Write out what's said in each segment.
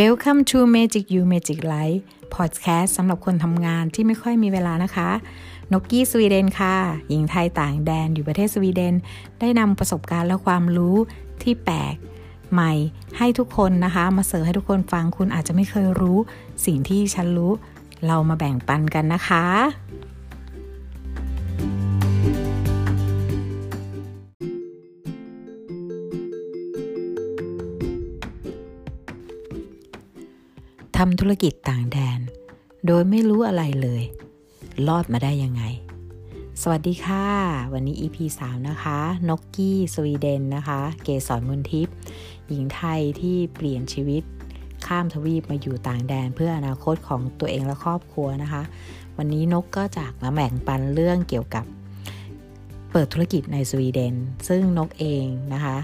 Welcome to Magic You Magic Life Podcast สำหรับคนทำงานที่ไม่ค่อยมีเวลานะคะ นกกี้สวีเดนค่ะ หญิงไทยต่างแดนอยู่ประเทศสวีเดน ได้นำประสบการณ์และความรู้ที่แปลกใหม่ให้ทุกคนนะคะ มาเสิร์ฟให้ทุกคนฟังคุณอาจจะไม่เคยรู้ สิ่งที่ฉันรู้ เรามาแบ่งปันกันนะคะำธุรกิจต่างแดน โดยไม่รู้อะไรเลย รอดมาได้ยังไง สวัสดีค่ะ วันนี้ EP 3 นะคะ นกกี้สวีเดนนะคะ เกสรมุนทิพย์หญิงไทยที่เปลี่ยนชีวิตข้ามทวีปมาอยู่ต่างแดนเพื่ออนาคตของตัวเองและครอบครัวนะคะ วันนี้นกก็จากมาแบ่งปันเรื่องเกี่ยวกับ เปิดธุรกิจในสวีเดน ซึ่งนกเองนะคะ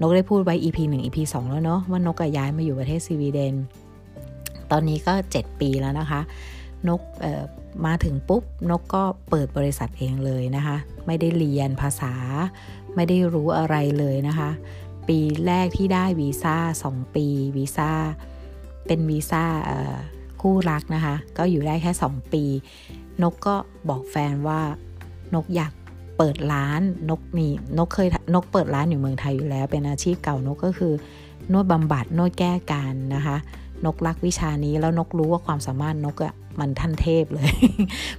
นกได้พูดไว้ EP 1 EP 2 แล้วเนาะว่านกย้ายมาอยู่ประเทศสวีเดน ตอนนี้ก็ 7 ปีแล้วนะคะ นกมาถึงปุ๊บ นกก็เปิดบริษัทเองเลยนะคะ ไม่ได้เรียนภาษา ไม่ได้รู้อะไรเลยนะคะ ปีแรกที่ได้วีซ่า 2 ปีวีซ่า เป็นวีซ่าคู่รักนะคะ ก็อยู่ได้แค่ 2 ปี นกก็บอกแฟนว่านกอยาก เปิดร้านนกมีนกเคยนกเปิดร้านอยู่เมืองไทยอยู่แล้ว เป็นอาชีพเก่านกก็คือนวดบำบัดนวดแก้อาการนะคะ นกรักวิชานี้แล้วนกรู้ว่าความสามารถนกอะมันขั้นเทพเลย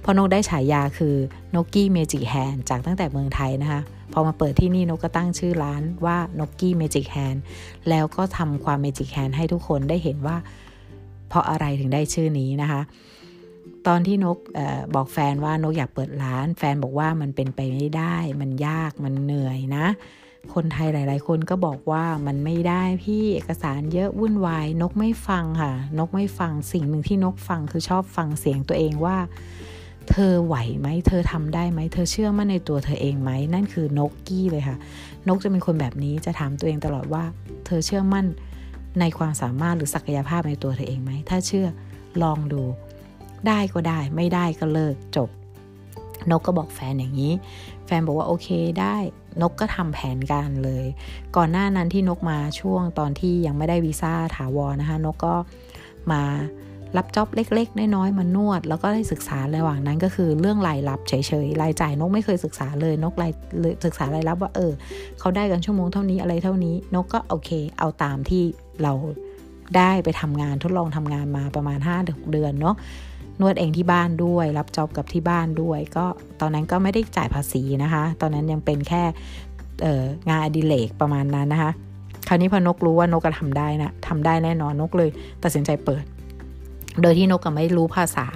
เพราะนกได้ฉายาคือนกกี้ Magic Hand จากตั้งแต่เมืองไทยนะคะ พอมาเปิดที่นี่นกก็ตั้งชื่อร้านว่านกกี้ Magic Hand แล้วก็ทำความ Magic Hand ให้ทุกคนได้เห็นว่า เพราะอะไรถึงได้ชื่อนี้นะคะ ตอนที่นกอบอกแฟนว่านกอยากเปิดร้าน แฟนบอกว่ามันเป็นไปไม่ได้ มันยากมันเหนื่อยนะ คนไทยหลาย ๆ คนก็บอกว่ามันไม่ได้พี่เอกสารเยอะวุ่นวาย นกไม่ฟังค่ะ นกไม่ฟังสิ่งหนึ่งที่นกฟังคือชอบฟังเสียงตัวเองว่า เธอไหวไหมเธอทำได้ไหมเธอเชื่อมั่นในตัวเธอเองไหมนั่นคือนกกี้เลยค่ะ นกจะเป็นคนแบบนี้จะถามตัวเองตลอดว่า เธอเชื่อมั่นในความสามารถหรือศักยภาพในตัวเธอเองไหมถ้าเชื่อลองดู ได้ก็ได้ ไม่ได้ก็เลิกจบ นกก็บอกแฟนอย่างนี้ แฟนบอกว่าโอเคได้นกก็ทำแผนการเลย ก่อนหน้านั้นที่นกมาช่วงตอนที่ยังไม่ได้วีซ่าถาวรนะคะ นกก็มารับจ็อบเล็ก ๆ น้อยๆมานวด แล้วก็ได้ศึกษาระหว่างนั้นก็คือเรื่องรายรับเฉยๆรายจ่ายนกไม่เคยศึกษาเลยนกรายศึกษารายรับว่าเออเขาได้กันชั่วโมงเท่านี้อะไรเท่านี้ นกก็โอเค เอาตามที่เราได้ไปทำงานทดลองทำงานมาประมาณ5เดือนเนาะ นวดเองที่บ้านด้วย รับจ็อบกับที่บ้านด้วย ก็ตอนนั้นก็ไม่ได้จ่ายภาษีนะคะ ตอนนั้นยังเป็นแค่งานอดิเรกประมาณนั้นนะคะ คราวนี้พอนกรู้ว่านกก็ทำได้นะทำได้แน่นอนนกเลย ตัดสินใจเปิด โดยที่นกก็ไม่รู้ภาษา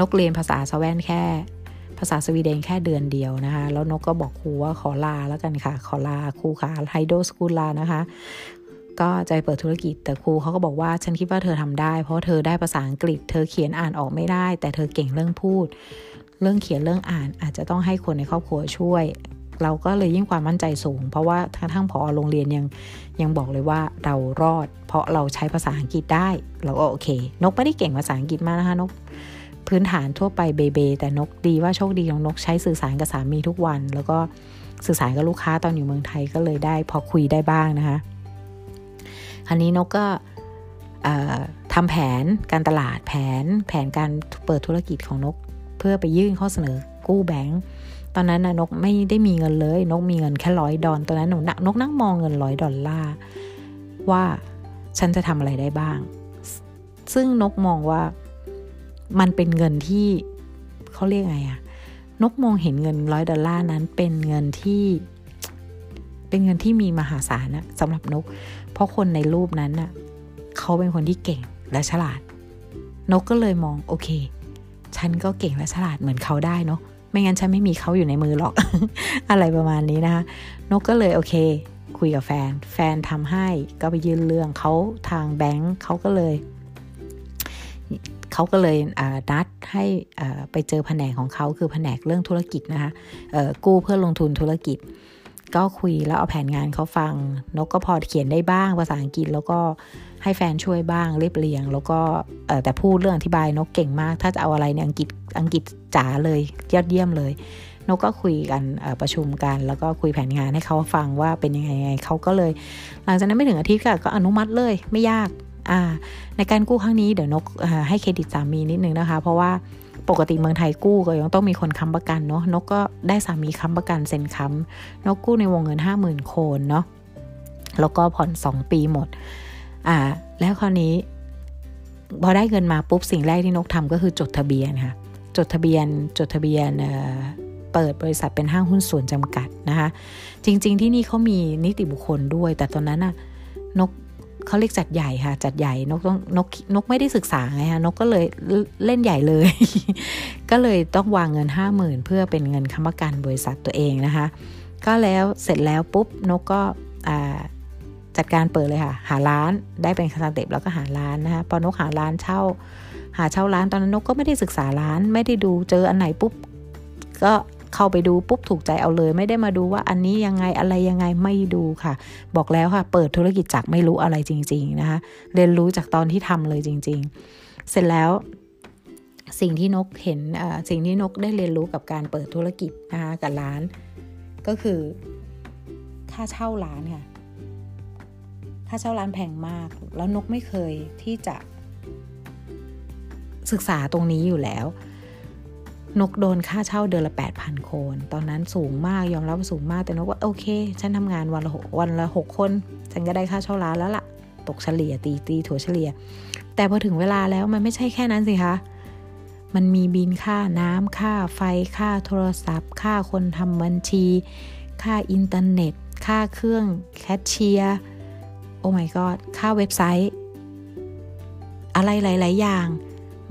นกเรียนภาษาสวีเดนแค่ ภาษาสวีเดนแค่เดือนเดียวนะคะ แล้วนกก็บอกครูว่าขอลาแล้วกันค่ะ ขอลาครูค่ะไฮโดสกูลลานะคะ ก็จะเปิดธุรกิจแต่ครูเขาก็บอกว่าฉันคิดว่าเธอทำได้ เพราะเธอได้ภาษาอังกฤษ เธอเขียนอ่านออกไม่ได้ แต่เธอเก่งเรื่องพูด เรื่องเขียนเรื่องอ่านอาจจะต้องให้คนในครอบครัวช่วย เราก็เลยยิ่งความมั่นใจสูง เพราะว่าทั้งพอโรงเรียนยังยังบอกเลยว่าเรารอด เพราะเราใช้ภาษาอังกฤษได้ เราก็โอเค นกไม่ได้เก่งภาษาอังกฤษมากนะคะนกพื้นฐานทั่วไปเบเบแต่นกดีว่าโชคดีของนกใช้สื่อสารกับสามีทุกวัน แล้วก็สื่อสารกับลูกค้าตอนอยู่เมืองไทยก็เลยได้พอคุยได้บ้างนะคะ คราวนี้นกก็ทำแผนการตลาดแผนแผนการเปิดธุรกิจของนก เพื่อไปยื่นข้อเสนอกู้แบงก์ตอนนั้นนะนกไม่ได้มีเงินเลย นกมีเงินแค่ร้อยดอลตอนนั้นหนูนกนั่งมองเงินร้อยดอลลาร์ว่าฉันจะทำอะไรได้บ้าง ซึ่งนกมองว่ามันเป็นเงินที่เขาเรียกไงอะนกมองเห็นเงินร้อยดอลลาร์นั้นเป็นเงินที่ เป็นเงินที่มีมหาศาลนะสำหรับนก เพราะคนในรูปนั้นน่ะเขาเป็นคนที่เก่งและฉลาด นกก็เลยมองโอเค ฉันก็เก่งและฉลาดเหมือนเขาได้เนาะไม่งั้นฉันไม่มีเขาอยู่ในมือหรอก อะไรประมาณนี้นะคะ นกก็เลยโอเค คุยกับแฟน แฟนทำให้ก็ไปยื่นเรื่องเขาทางแบงค์เขาก็เลยเขาก็เลยนัดให้ไปเจอแผนกของเขาคือแผนกเรื่องธุรกิจนะคะกู้เพื่อลงทุนธุรกิจ ก็คุยแล้วเอาแผนงานเขาฟัง นกก็พอเขียนได้บ้างภาษาอังกฤษแล้วก็ให้แฟนช่วยบ้างเรียบเรียง แล้วก็แต่พูดเรื่องอธิบายนกเก่งมาก ถ้าจะเอาอะไรเนี่ยอังกฤษอังกฤษจ๋าเลยยอดเยี่ยมเลย นกก็คุยกันประชุมกัน แล้วก็คุยแผนงานให้เขาฟังว่าเป็นยังไงเขาก็เลย หลังจากนั้นไม่ถึงอาทิตย์ก็อนุมัติเลยไม่ยาก ในการกู้ครั้งนี้เดี๋ยวนกให้เครดิตสามีนิดนึงนะคะ เพราะว่าปกติเมืองไทยกู้ก็ยังต้องมีคนค้ำประกันเนาะนกก็ได้สามีค้ำประกันเซ็นค้ำนกกู้ในวงเงินห้าหมื่นโคนเนาะแล้วก็ผ่อนสองปีหมด อ่า แล้วคราวนี้ พอได้เงินมาปุ๊บสิ่งแรกที่นกทำก็คือจดทะเบียนค่ะ จดทะเบียนจดทะเบียนเปิดบริษัทเป็นห้างหุ้นส่วนจำกัดนะคะ จริง ๆ ที่นี่เขามีนิติบุคคลด้วย แต่ตอนนั้นน่ะนก เขาเรียกจัดใหญ่ค่ะ จัดใหญ่นกต้องนกนกไม่ได้ศึกษาไงคะนกก็เลยเล่นใหญ่เลย ก็เลยต้องวางเงินห้าหมื่นเพื่อเป็นเงินค้ำประกันบริษัทตัวเองนะคะ ก็แล้วเสร็จแล้วปุ๊บนกก็จัดการเปิดเลยค่ะ หาร้านได้เป็น first step แล้วก็หาร้านนะคะพอนกหาร้านเช่า หาเช่าร้านตอนนั้นนกก็ไม่ได้ศึกษาร้าน ไม่ได้ดูเจออันไหนปุ๊บก็ เข้าไปดูปุ๊บถูกใจเอาเลย ไม่ได้มาดูว่าอันนี้ยังไงอะไรยังไงไม่ดูค่ะ บอกแล้วค่ะ เปิดธุรกิจจากไม่รู้อะไรจริง ๆนะคะ เรียนรู้จากตอนที่ทำเลยจริง ๆ เสร็จแล้วสิ่งที่นกเห็นสิ่งที่นกได้เรียนรู้กับการเปิดธุรกิจนะคะกับร้าน ก็คือค่าเช่าร้านค่ะค่าเช่าร้านแพงมาก แล้วนกไม่เคยที่จะศึกษาตรงนี้อยู่แล้ว นกโดนค่าเช่าเดือนละ 8,000 โคน ตอนนั้นสูงมากยอมรับว่าสูงมาก แต่นกว่าโอเค ฉันทำงานวันละวันละหกคน ฉันก็ได้ค่าเช่าร้านแล้วละ่ะ ตกเฉลี่ยตีตีถั่วเฉลี่ย แต่พอถึงเวลาแล้วมันไม่ใช่แค่นั้นสิคะ มันมีบิลค่าน้ำค่าไฟค่าโทรศัพท์ ค่าคนทำบัญชี ค่าอินเทอร์เน็ต ค่าเครื่องแคชเชียร์ oh my god ค่าเว็บไซต์ อะไรหลาย ๆ อย่าง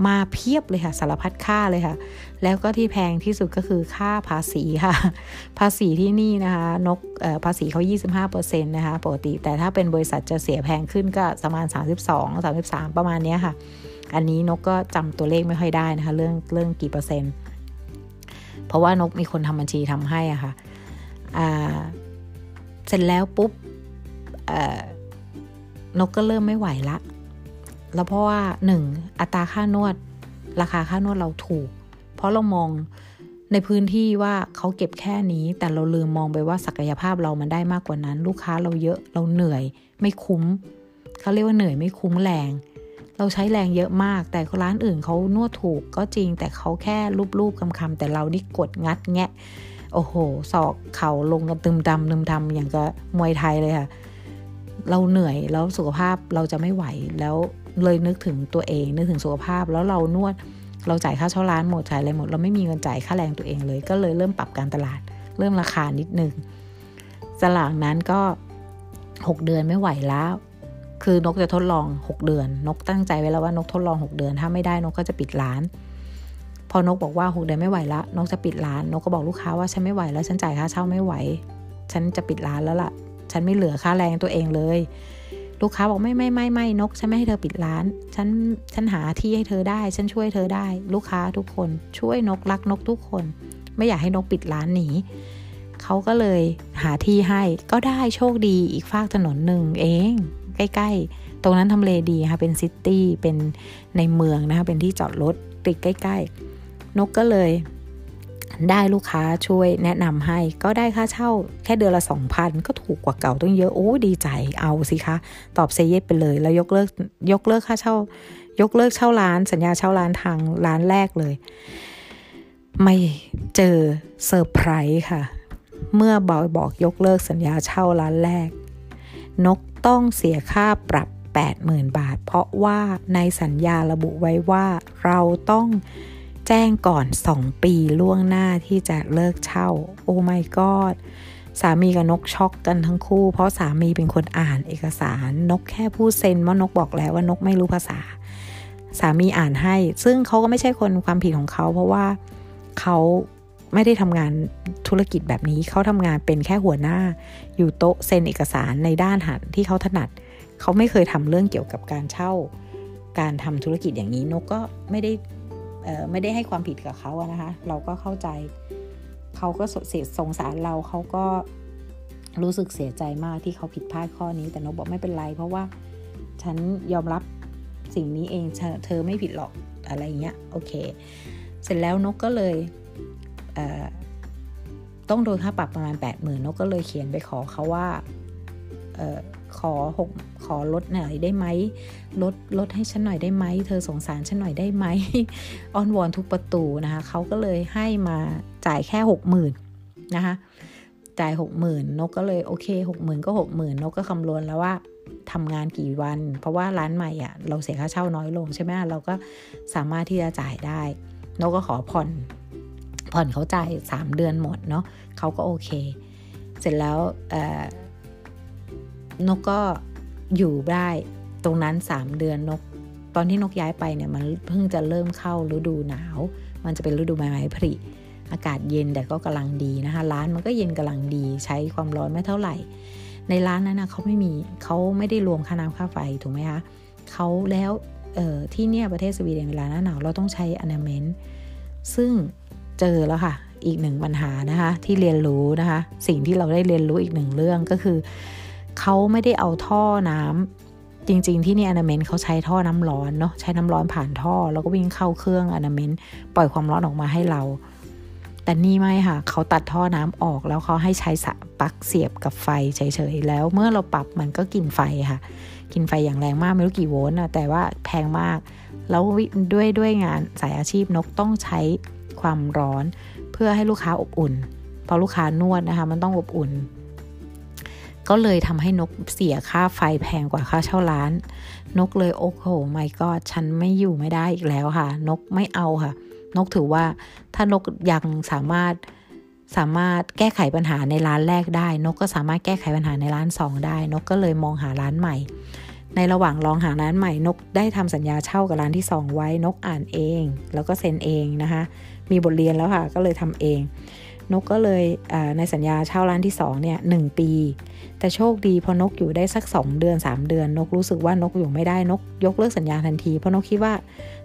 มาเพียบเลยค่ะสารพัดค่าเลยค่ะ แล้วก็ที่แพงที่สุดก็คือค่าภาษีค่ะ ภาษีที่นี่นะคะ นกภาษีเขา25%นะคะปกติ แต่ถ้าเป็นบริษัทจะเสียแพงขึ้นก็ประมาณ 32 33 ประมาณนี้ค่ะ อันนี้นกก็จำตัวเลขไม่ค่อยได้นะคะ เรื่องเรื่องกี่เปอร์เซ็นต์ เพราะว่านกมีคนทำบัญชีทำให้อะค่ะเสร็จแล้วปุ๊บนกก็เริ่มไม่ไหวละ แล้วเพราะว่าหนึ่งอัตราค่านวด ราคาค่านวดเราถูก เพราะเรามองในพื้นที่ว่าเขาเก็บแค่นี้ แต่เราลืมมองไปว่าศักยภาพเรามันได้มากกว่านั้น ลูกค้าเราเยอะเราเหนื่อยไม่คุ้มเขาเรียกว่าเหนื่อยไม่คุ้มแรง เราใช้แรงเยอะมาก แต่ร้านอื่นเขานวดถูกก็จริง แต่เขาแค่รูปๆคำๆแต่เรานี่กดงัดแงะ โอ้โหศอกเข่าลงกันตึมดำตึมดำอย่างกับมวยไทยเลยค่ะเราเหนื่อยแล้วสุขภาพเราจะไม่ไหวแล้วเลยนึกถึงตัวเองนึกถึงสุขภาพแล้วเรานวด เราจ่ายค่าเช่าร้านหมดจ่ายอะไรหมด เราไม่มีเงินจ่ายค่าแรงตัวเองเลย ก็เลยเริ่มปรับการตลาด เริ่มราคานิดนึงสลากนั้นก็ 6 เดือนไม่ไหวแล้ว คือนกจะทดลอง 6 เดือน นกตั้งใจไว้แล้วว่านกทดลอง 6 เดือน ถ้าไม่ได้นกก็จะปิดร้าน พอนกบอกว่า 6 เดือนไม่ไหวละนกจะปิดร้าน นกก็บอกลูกค้าว่าฉันไม่ไหวแล้ว ฉันจ่ายค่าเช่าไม่ไหว ฉันจะปิดร้านแล้วล่ะ ฉันไม่เหลือค่าแรงตัวเองเลย ลูกค้าบอกไม่ไม่ไม่ไม่นก ฉันไม่ให้เธอปิดร้าน ฉันฉันหาที่ให้เธอได้ ฉันช่วยเธอได้ ลูกค้าทุกคนช่วยนกรักนกทุกคน ไม่อยากให้นกปิดร้านหนีเขาก็เลยหาที่ให้ก็ได้โชคดีอีกฝากถนนหนึ่งเอง ใกล้ๆ ตรงนั้นทำเลดีค่ะเป็นซิตี้เป็นในเมืองนะคะเป็นที่จอดรถติดใกล้ ๆ นกก็เลย ได้ลูกค้าช่วยแนะนำให้ก็ได้ค่าเช่าแค่เดือนละสองพันก็ถูกกว่าเก่าต้องเยอะ โอ้ดีใจเอาสิคะ ตอบเซเยสไปเลย แล้วยกเลิกยกเลิกค่าเช่า ยกเลิกเช่าร้าน สัญญาเช่าร้านทางร้านแรกเลย ไปเจอเซอร์ไพรส์ค่ะ เมื่อบอยบอกยกเลิกสัญญาเช่าร้านแรก นกต้องเสียค่าปรับ 80,000 บาท เพราะว่าในสัญญาระบุไว้ว่าเราต้อง แจ้งก่อน 2 ปีล่วงหน้าที่จะเลิกเช่า oh my god สามีกับนกช็อกกันทั้งคู่ เพราะสามีเป็นคนอ่านเอกสารนกแค่ผู้เซ็นว่านกบอกแล้วว่านกไม่รู้ภาษา สามีอ่านให้ ซึ่งเขาก็ไม่ใช่คนความผิดของเขา เพราะว่าเขาไม่ได้ทำงานธุรกิจแบบนี้เขาทำงานเป็นแค่หัวหน้า อยู่โต๊ะเซ็นเอกสารในด้านหันที่เขาถนัด เขาไม่เคยทำเรื่องเกี่ยวกับการเช่า การทำธุรกิจอย่างนี้นกก็ไม่ได้ ไม่ได้ให้ความผิดกับเขาอะนะคะ เราก็เข้าใจเขาก็เสียสงสารเราเขาก็รู้สึกเสียใจมากที่เขาผิดพลาดข้อนี้ แต่นกบอกไม่เป็นไร เพราะว่าฉันยอมรับสิ่งนี้เองเธอไม่ผิดหรอกอะไรเงี้ยโอเค เสร็จแล้วนกก็เลยเต้องโดนค่าปรับประมาณ 8 0,000นกก็เลยเขียนไปขอเขาว่า ขอหกขอลดหน่อยได้ไหมลดลดให้ฉันหน่อยได้ไหมเธอสงสารฉันหน่อยได้ไหมอ้อนวอนทุกประตูนะคะเขาก็เลยให้มาจ่ายแค่หกหมื่นนะคะจ่ายหกหมื่นนกก็เลยโอเคหกหมื่นก็หกหมื่นนกก็คำนวณแล้วว่าทำงานกี่วัน เพราะว่าร้านใหม่อะ่ะเราเสียค่าเช่าน้อยลงใช่ไหมเราก็สามารถที่จะจ่ายได้นกก็ขอผ่อนผ่อนเขาจ่ายสามเดือนหมดเนาะเขาก็โอเค เสร็จแล้ว นกก็อยู่ได้ตรงนั้นสามเดือนนก ตอนที่นกย้ายไปเนี่ยมันเพิ่งจะเริ่มเข้าฤดูหนาว มันจะเป็นฤดูใบไม้ผลิอากาศเย็นแต่ก็กำลังดีนะคะร้านมันก็เย็นกำลังดีใช้ความร้อนไม่เท่าไหร่ ในร้านนั้นนะเขาไม่มีเขาไม่ได้รวมค่าน้ำค่าไฟถูกไหมคะเขาแล้วที่เนี่ยประเทศสวีเดนเวลาหน้าหนาวเราต้องใช้อนาเมนต์ซึ่งเจอแล้วค่ะอีกหนึ่งปัญหานะคะที่เรียนรู้นะคะ สิ่งที่เราได้เรียนรู้อีกหนึ่งเรื่องก็คือ เขาไม่ได้เอาท่อน้ำจริง ๆ ที่นี่อนาเมนเขาใช้ท่อน้ำร้อนเนาะใช้น้ำร้อนผ่านท่อ แล้วก็วิ่งเข้าเครื่องอนาเมนปล่อยความร้อนออกมาให้เรา แต่นี่ไม่ค่ะเขาตัดท่อน้ำออกแล้วเขาให้ใช้สปลั๊กเสียบกับไฟเฉยๆแล้วเมื่อเราปรับมันก็กินไฟค่ะ กินไฟอย่างแรงมากไม่รู้กี่โวลต์นะแต่ว่าแพงมาก แล้วด้วยด้วยงานสายอาชีพนกต้องใช้ความร้อน เพื่อให้ลูกค้าอบอุ่นพอลูกค้านวดนะคะ มันต้องอบอุ่น ก็เลยทำให้นกเสียค่าไฟแพงกว่าค่าเช่าร้าน นกเลยโอ้โหไม่ก็ฉันไม่อยู่ไม่ได้อีกแล้วค่ะ นกไม่เอาค่ะ นกถือว่าถ้านกยังสามารถสามารถแก้ไขปัญหาในร้านแรกได้ นกก็สามารถแก้ไขปัญหาในร้านสองได้ นกก็เลยมองหาร้านใหม่ ในระหว่างลองหาร้านใหม่ นกได้ทำสัญญาเช่ากับร้านที่สองไว้ นกอ่านเอง แล้วก็เซ็นเองนะคะ มีบทเรียนแล้วค่ะ ก็เลยทำเอง นกก็เลยในสัญญาเช่าร้านที่2เนี่ยหปี แต่โชคดีพอนกอยู่ได้สัก 2 เดือน 3 เดือน นกรู้สึกว่านกอยู่ไม่ได้นก ยกเลิกสัญญาทันที เพราะนกคิดว่า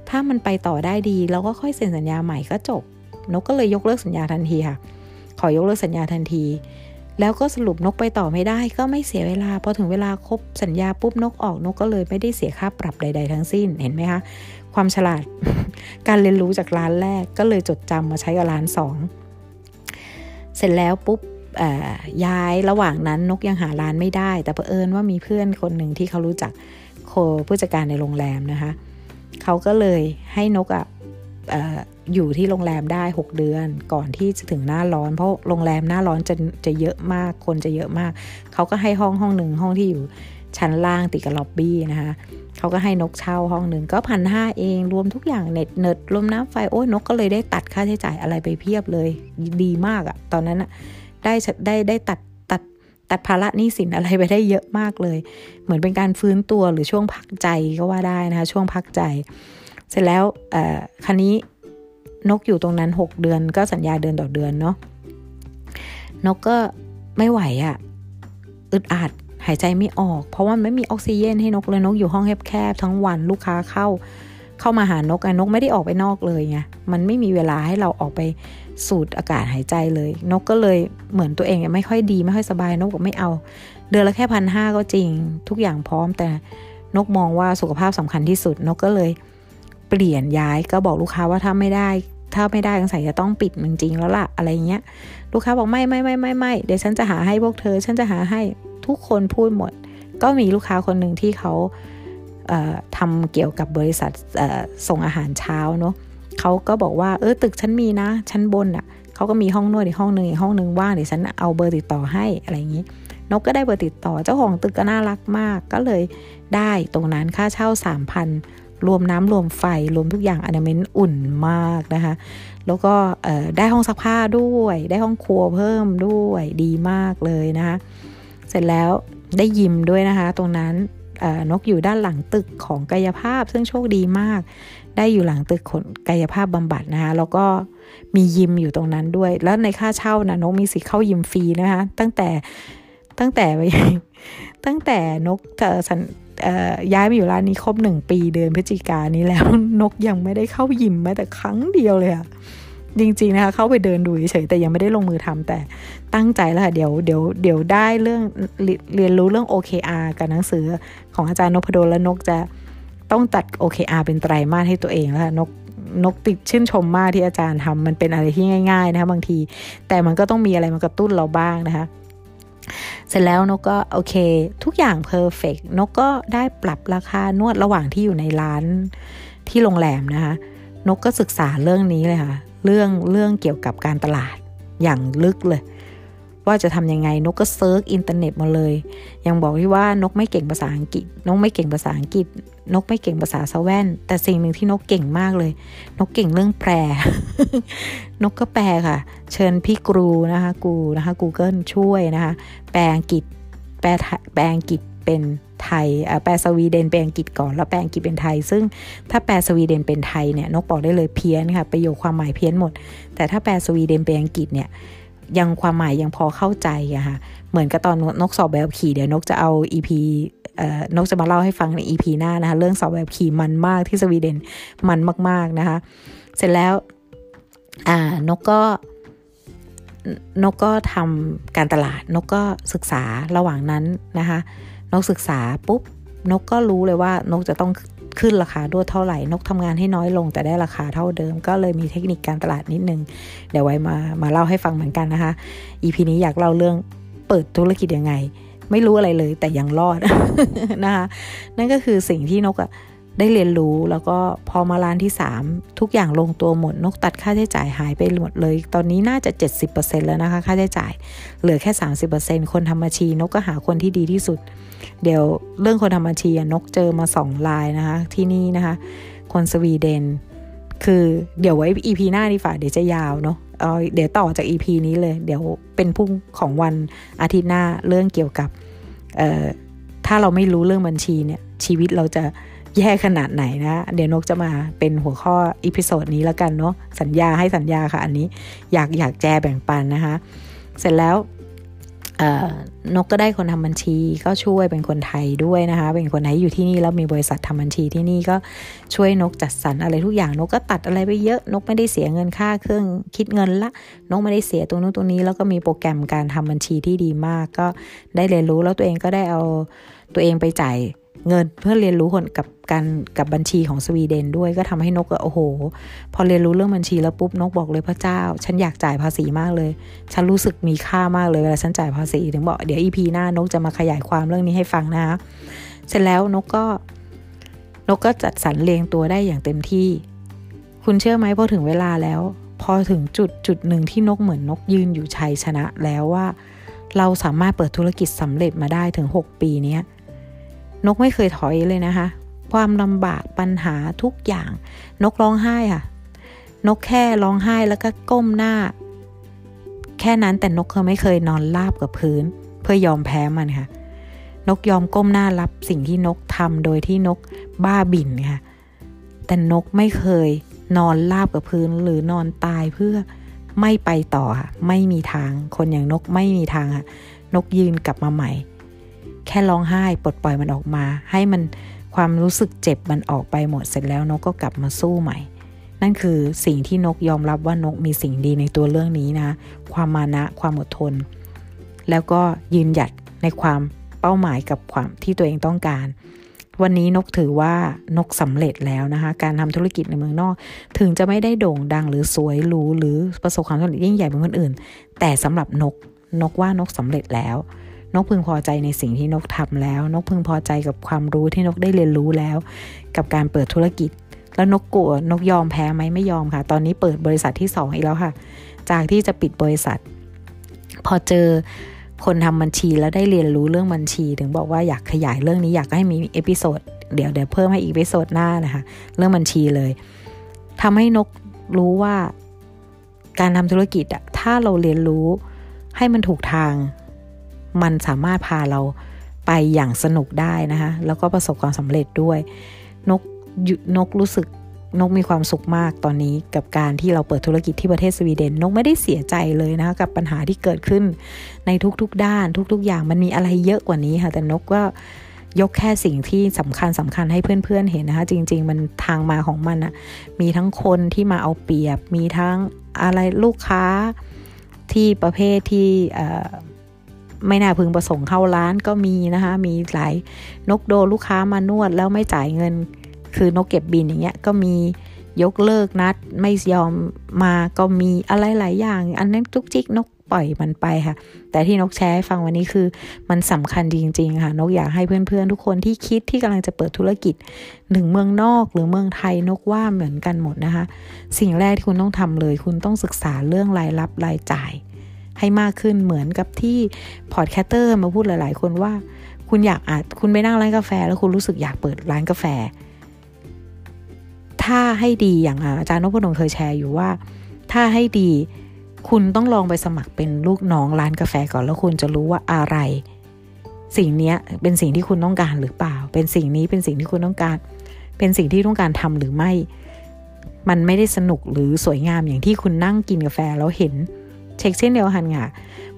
ถ้ามันไปต่อได้ดีเราก็ค่อยเซ็นสัญญาใหม่ก็จบ นกก็เลยยกเลิกสัญญาทันทีค่ะ ขอยกเลิกสัญญาทันที แล้วก็สรุปนกไปต่อไม่ได้ก็ไม่เสียเวลาพอถึงเวลาครบสัญญาปุ๊บนกออกนกก็เลยไม่ได้เสียค่าปรับใด ๆ ทั้งสิ้นเห็นไหมคะความฉลาด การเรียนรู้จากร้านแรกก็เลยจดจำมาใช้กับร้านสองเสร็จแล้วปุ๊บ ย้ายระหว่างนั้นนกยังหาร้านไม่ได้ แต่เผอิญว่ามีเพื่อนคนหนึ่งที่เขารู้จักโคผู้จัดการในโรงแรมนะคะเขาก็เลยให้นกอะอยู่ที่โรงแรมได้ 6 เดือน ก่อนที่จะถึงหน้าร้อน เพราะโรงแรมหน้าร้อนจะจะเยอะมากคนจะเยอะมาก เขาก็ให้ห้องห้องหนึ่งห้องที่อยู่ชั้นล่างติดกับล็อบบี้นะคะเขาก็ให้นกเช่าห้องหนึ่งก็พันห้าเองรวมทุกอย่างเน็ตเน็ตรวมน้ำไฟโอ้ยนกก็เลยได้ตัดค่าใช้จ่ายอะไรไปเพียบเลยดีมากอะตอนนั้นอะ ได้ได้ได้ตัดตัดตัดภาระหนี้สินอะไรไปได้เยอะมากเลย เหมือนเป็นการฟื้นตัวหรือช่วงพักใจก็ว่าได้นะคะ ช่วงพักใจ เสร็จแล้วคันนี้นกอยู่ตรงนั้น 6 เดือนก็สัญญาเดือนต่อเดือนเนาะนกก็ไม่ไหวอะ่ะอึดอัดหายใจไม่ออก เพราะว่าไม่มีออกซิเจนให้นกเลยนกอยู่ห้องแคบๆทั้งวันลูกค้าเข้า เข้ามาหานกอ้นกไม่ได้ออกไปนอกเลยไงมันไม่มีเวลาให้เราออกไป สูดอากาศหายใจเลย นกก็เลยเหมือนตัวเองไม่ค่อยดีไม่ค่อยสบายนกก็ไม่เอา เดือนละแค่พันห้าก็จริง ทุกอย่างพร้อมแต่นกมองว่าสุขภาพสำคัญที่สุด นกก็เลยเปลี่ยนย้ายก็บอกลูกค้าว่าถ้าไม่ได้ ถ้าไม่ได้สงสัยจะต้องปิดจริงๆแล้วล่ะอะไรเงี้ย ลูกค้าบอกไม่ไม่ไม่ไม่ไม่เดี๋ยวฉันจะหาให้พวกเธอ ฉันจะหาให้ทุกคนพูดหมด ก็มีลูกค้าคนหนึ่งที่เขาทำเกี่ยวกับบริษัทส่งอาหารเช้าเนาะ เขาก็บอกว่าเออตึกฉันมีนะชั้นบนอะ่ะเขาก็มีห้องนวดอีกห้องหนึ่งอีกห้องหนึ่งว่างเดี๋ยวฉันเอาเบอร์ติดต่อให้อะไรอย่างนี้นกก็ได้เบอร์ติดต่อเจ้าของตึกก็น่ารักมาก ก็เลยได้ตรงนั้นค่าเช่าสามพันรวมน้ำรวมไฟ รวมทุกอย่างอนาเมนอุ่นมากนะคะ แล้วก็ได้ห้องซักผ้าด้วย ได้ห้องครัวเพิ่มด้วยดีมากเลยนะคะ เสร็จแล้วได้ยิมด้วยนะคะ ตรงนั้นนกอยู่ด้านหลังตึกของกายภาพซึ่งโชคดีมาก ได้อยู่หลังตึกขนกายภาพบำบัดนะคะแล้วก็มียิมอยู่ตรงนั้นด้วย แล้วในค่าเช่านะนกมีสิทธิ์เข้ายิมฟรีนะคะตั้งแต่ตั้งแต่ตั้งแต่นกสันย้ายมาอยู่ร้านนี้ครบหนึ่งปีเดือนพฤศจิกานี้แล้วนกยังไม่ได้เข้ายิมแม้แต่ครั้งเดียวเลยอะจริงๆนะคะเข้าไปเดินดูเฉยแต่ยังไม่ได้ลงมือทำแต่ตั้งใจแล้วค่ะเดี๋ยวเดี๋ยวเดี๋ยวได้เรื่องเรียนรู้เรื่อง OKR กับหนังสือของอาจารย์นพดลและนกจะ ต้องตัด OKR เป็นไตรมาสให้ตัวเองแล้วนกนกติดชื่นชมมากที่อาจารย์ทำมันเป็นอะไรที่ง่าย ๆ นะคะบางที แต่มันก็ต้องมีอะไรมากระตุ้นเราบ้างนะคะเสร็จแล้วนกก็โอเค ทุกอย่างเพอร์เฟกนกก็ได้ปรับราคานวดระหว่างที่อยู่ในร้านที่โรงแรมนะคะ นกก็ศึกษาเรื่องนี้เลยค่ะ เรื่องเรื่องเกี่ยวกับการตลาดอย่างลึกเลย ว่าจะทำยังไงนกก็ search อินเทอร์เน็ตมาเลย ยังบอกที่ว่านกไม่เก่งภาษาอังกฤษ นกไม่เก่งภาษาอังกฤษ นกไม่เก่งภาษาสวีเดน แต่สิ่งหนึ่งที่นกเก่งมากเลย นกเก่งเรื่องแปล นกก็แปลค่ะ เชิญพี่กรูนะคะกูนะคะ Google ช่วยนะคะ แปลอังกฤษ แปลแปลอังกฤษเป็นไทยแปลสวีเดนเป็นอังกฤษก่อนแล้วแปลอังกฤษเป็นไทย ซึ่งถ้าแปลสวีเดนเป็นไทยเนี่ยนกบอกได้เลยเพี้ยนค่ะประโยคความหมายเพี้ยนหมด แต่ถ้าแปลสวีเดนเป็นอังกฤษเนี่ย ยังความหมายยังพอเข้าใจอะค่ะ เหมือนกับตอนนกสอบแบบขี่เดี๋ยวนกจะเอา EP นกจะมาเล่าให้ฟังใน EP หน้านะคะ เรื่องสอบแบบขี่มันมากที่สวีเดนมันมาก ๆนะคะ เสร็จแล้วอ่านกก็นกก็ทำการตลาดนกก็ศึกษาระหว่างนั้นนะคะ นกศึกษาปุ๊บนกก็รู้เลยว่านกจะต้อง ขึ้นราคาด้วยเท่าไหร่ นกทำงานให้น้อยลงแต่ได้ราคาเท่าเดิม ก็เลยมีเทคนิคการตลาดนิดนึง เดี๋ยวไว้มามาเล่าให้ฟังเหมือนกันนะคะ EP นี้อยากเล่าเรื่องเปิดธุรกิจยังไง ไม่รู้อะไรเลยแต่ยังรอดนะคะนั่นก็คือสิ่งที่นกอะ ได้เรียนรู้แล้วก็พอมาร้านที่ 3 ทุกอย่างลงตัวหมดนกตัดค่าใช้จ่ายหายไปหมดเลย ตอนนี้น่าจะ 70%แล้วนะคะ ค่าใช้จ่าย เหลือแค่ 30%คนทำบัญชีนกก็หาคนที่ดีที่สุด เดี๋ยวเรื่องคนทำบัญชีนกเจอมา2 รายนะคะ ที่นี่นะคะ คนสวีเดน คือเดี๋ยวไว้ EP หน้าดีกว่าเดี๋ยวจะยาวเนาะเอาเดี๋ยวต่อจาก EP นี้เลย เดี๋ยวเป็นพุ่งของวันอาทิตย์หน้าเรื่องเกี่ยวกับถ้าเราไม่รู้เรื่องบัญชีเนี่ยชีวิตเราจะ แย่ขนาดไหนนะ เดี๋ยวนกจะมาเป็นหัวข้อ episode นี้แล้วกันเนาะสัญญาให้สัญญาค่ะ อันนี้อยากอยากแชร์แบ่งปันนะคะ เสร็จแล้วนกก็ได้คนทำบัญชีก็ช่วยเป็นคนไทยด้วยนะคะ เป็นคนไทยอยู่ที่นี่แล้วมีบริษัททำบัญชีที่นี่ก็ช่วยนกจัดสรรอะไรทุกอย่างนกก็ตัดอะไรไปเยอะ นกไม่ได้เสียเงินค่าเครื่องคิดเงินละ นกไม่ได้เสียตรงนู้นตรงนี้ แล้วก็มีโปรแกรมการทำบัญชีที่ดีมาก ก็ได้เรียนรู้แล้วตัวเองก็ได้เอาตัวเองไปจ่าย เงินเพื่อเรียนรู้คนกับการกับบัญชีของสวีเดนด้วยก็ทำให้นกโอ้โห พอเรียนรู้เรื่องบัญชีแล้วปุ๊บนกบอกเลยพระเจ้า ฉันอยากจ่ายภาษีมากเลย ฉันรู้สึกมีค่ามากเลยเวลาฉันจ่ายภาษีถึงบอกเดี๋ยวอีพีหน้านกจะมาขยายความเรื่องนี้ให้ฟังนะคะเสร็จแล้วนกก็ นกก็จัดสรรเรียงตัวได้อย่างเต็มที่ คุณเชื่อไหมพอถึงเวลาแล้ว พอถึงจุดจุดหนึ่งที่นกเหมือนนกยืนอยู่ชัยชนะแล้วว่า เราสามารถเปิดธุรกิจสำเร็จมาได้ถึง 6 ปีนี้ นกไม่เคยถอยเลยนะคะ ความลำบากปัญหาทุกอย่าง นกร้องไห้ค่ะ นกแค่ร้องไห้แล้วก็ก้มหน้า แค่นั้นแต่นกเคยไม่เคยนอนราบกับพื้น เพื่อยอมแพ้มันค่ะ นกยอมก้มหน้ารับสิ่งที่นกทำโดยที่นกบ้าบินค่ะ แต่นกไม่เคยนอนราบกับพื้นหรือนอนตายเพื่อไม่ไปต่อค่ะ ไม่มีทาง คนอย่างนกไม่มีทางค่ะ นกยืนกลับมาใหม่ แค่ร้องไห้ปลดปล่อยมันออกมา ให้มันความรู้สึกเจ็บมันออกไปหมดเสร็จแล้วนกก็กลับมาสู้ใหม่ นั่นคือสิ่งที่นกยอมรับว่านกมีสิ่งดีในตัวเรื่องนี้นะ ความมานะความอดทน แล้วก็ยืนหยัดในความเป้าหมายกับความที่ตัวเองต้องการ วันนี้นกถือว่านกสำเร็จแล้วนะคะ การทำธุรกิจในเมืองนอก ถึงจะไม่ได้โด่งดังหรือสวยหรูหรือประสบความสำเร็จยิ่งใหญ่เหมือนคนอื่น แต่สำหรับนกนกว่านกสำเร็จแล้ว นกพึงพอใจในสิ่งที่นกทำแล้ว นกพึงพอใจกับความรู้ที่นกได้เรียนรู้แล้ว กับการเปิดธุรกิจ แล้วนกกลัวนกยอมแพ้ไหมไม่ยอมค่ะ ตอนนี้เปิดบริษัทที่ 2 อีกแล้วค่ะ จากที่จะปิดบริษัท พอเจอคนทำบัญชีแล้วได้เรียนรู้เรื่องบัญชี ถึงบอกว่าอยากขยายเรื่องนี้อยากให้มี episode เดี๋ยวเดี๋ยวเพิ่มให้อีก episode หน้านะคะ เรื่องบัญชีเลยทำให้นกรู้ว่าการทำธุรกิจอะถ้าเราเรียนรู้ให้มันถูกทาง มันสามารถพาเราไปอย่างสนุกได้นะคะ แล้วก็ประสบความสำเร็จด้วย นกนกรู้สึกนกมีความสุขมากตอนนี้กับการที่เราเปิดธุรกิจที่ประเทศสวีเดน นกไม่ได้เสียใจเลยนะคะกับปัญหาที่เกิดขึ้นในทุกๆด้าน ทุกๆ อย่างมันมีอะไรเยอะกว่านี้ค่ะ แต่นกก็ยกแค่สิ่งที่สำคัญสำคัญให้เพื่อนๆเห็นนะคะ จริง ๆ มันทางมาของมันอะมีทั้งคนที่มาเอาเปรียบ มีทั้งอะไรลูกค้าที่ประเภทที่ ไม่น่าพึงประสงค์เข้าร้านก็มีนะคะ มีหลายนกโดลูกค้ามานวดแล้วไม่จ่ายเงิน คือนกเก็บบินอย่างเงี้ยก็มียกเลิกนัดไม่ยอมมาก็มีอะไรหลายอย่าง อันนั้นจุกจิกนกปล่อยมันไปค่ะ แต่ที่นกแชร์ฟังวันนี้คือมันสำคัญจริง ๆ ค่ะ นกอยากให้เพื่อนๆ ทุกคนที่คิดที่กำลังจะเปิดธุรกิจหนึ่งเมืองนอกหรือเมืองไทยนกว่าเหมือนกันหมดนะคะ สิ่งแรกที่คุณต้องทำเลย คุณต้องศึกษาเรื่องรายรับรายจ่าย ให้มากขึ้นเหมือนกับที่ podcaster มาพูดหลาย ๆ คนว่า คุณอยากอาจคุณไปนั่งร้านกาแฟ แล้วคุณรู้สึกอยากเปิดร้านกาแฟ ถ้าให้ดีอย่างอาจารย์นพดลเคยแชร์อยู่ว่า ถ้าให้ดีคุณต้องลองไปสมัครเป็นลูกน้องร้านกาแฟก่อนแล้วคุณจะรู้ว่าอะไร สิ่งนี้เป็นสิ่งที่คุณต้องการหรือเปล่า เป็นสิ่งนี้เป็นสิ่งที่คุณต้องการ เป็นสิ่งที่ต้องการทำหรือไม่ มันไม่ได้สนุกหรือสวยงามอย่างที่คุณนั่งกินกาแฟแล้วเห็น เช็คเช่นเดียวกันค่ะ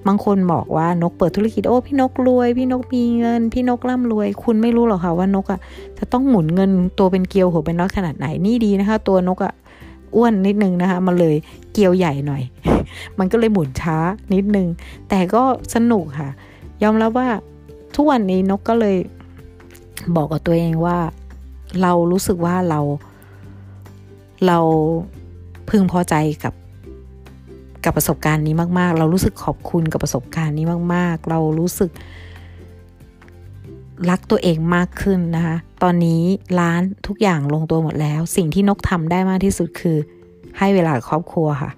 บางคนบอกว่านกเปิดธุรกิจโอ้พี่นกรวย พี่นกมีเงิน พี่นกร่ำรวย คุณไม่รู้หรอกค่ะว่านกอะ่ะจะต้องหมุนเงินตัวเป็นเกลียวหัวเป็นน็อตขนาดไหนนี่ดีนะคะ ตัวนกอะ่ะอ้วนนิดนึงนะคะมาเลยเกลียวใหญ่หน่อย มันก็เลยหมุนช้านิดนึง แต่ก็สนุกค่ะ ยอมรับว่าทุกวันนี้นกก็เลยบอกกับตัวเองว่า เรารู้สึกว่าเรา เราพึงพอใจกับ กับประสบการณ์นี้มาก ๆ เรารู้สึกขอบคุณกับประสบการณ์นี้มาก ๆ เรารู้สึก รักตัวเองมากขึ้นนะคะ ตอนนี้ร้านทุกอย่างลงตัวหมดแล้ว สิ่งที่นกทำได้มากที่สุดคือ ให้เวลาครอบครัวค่ะ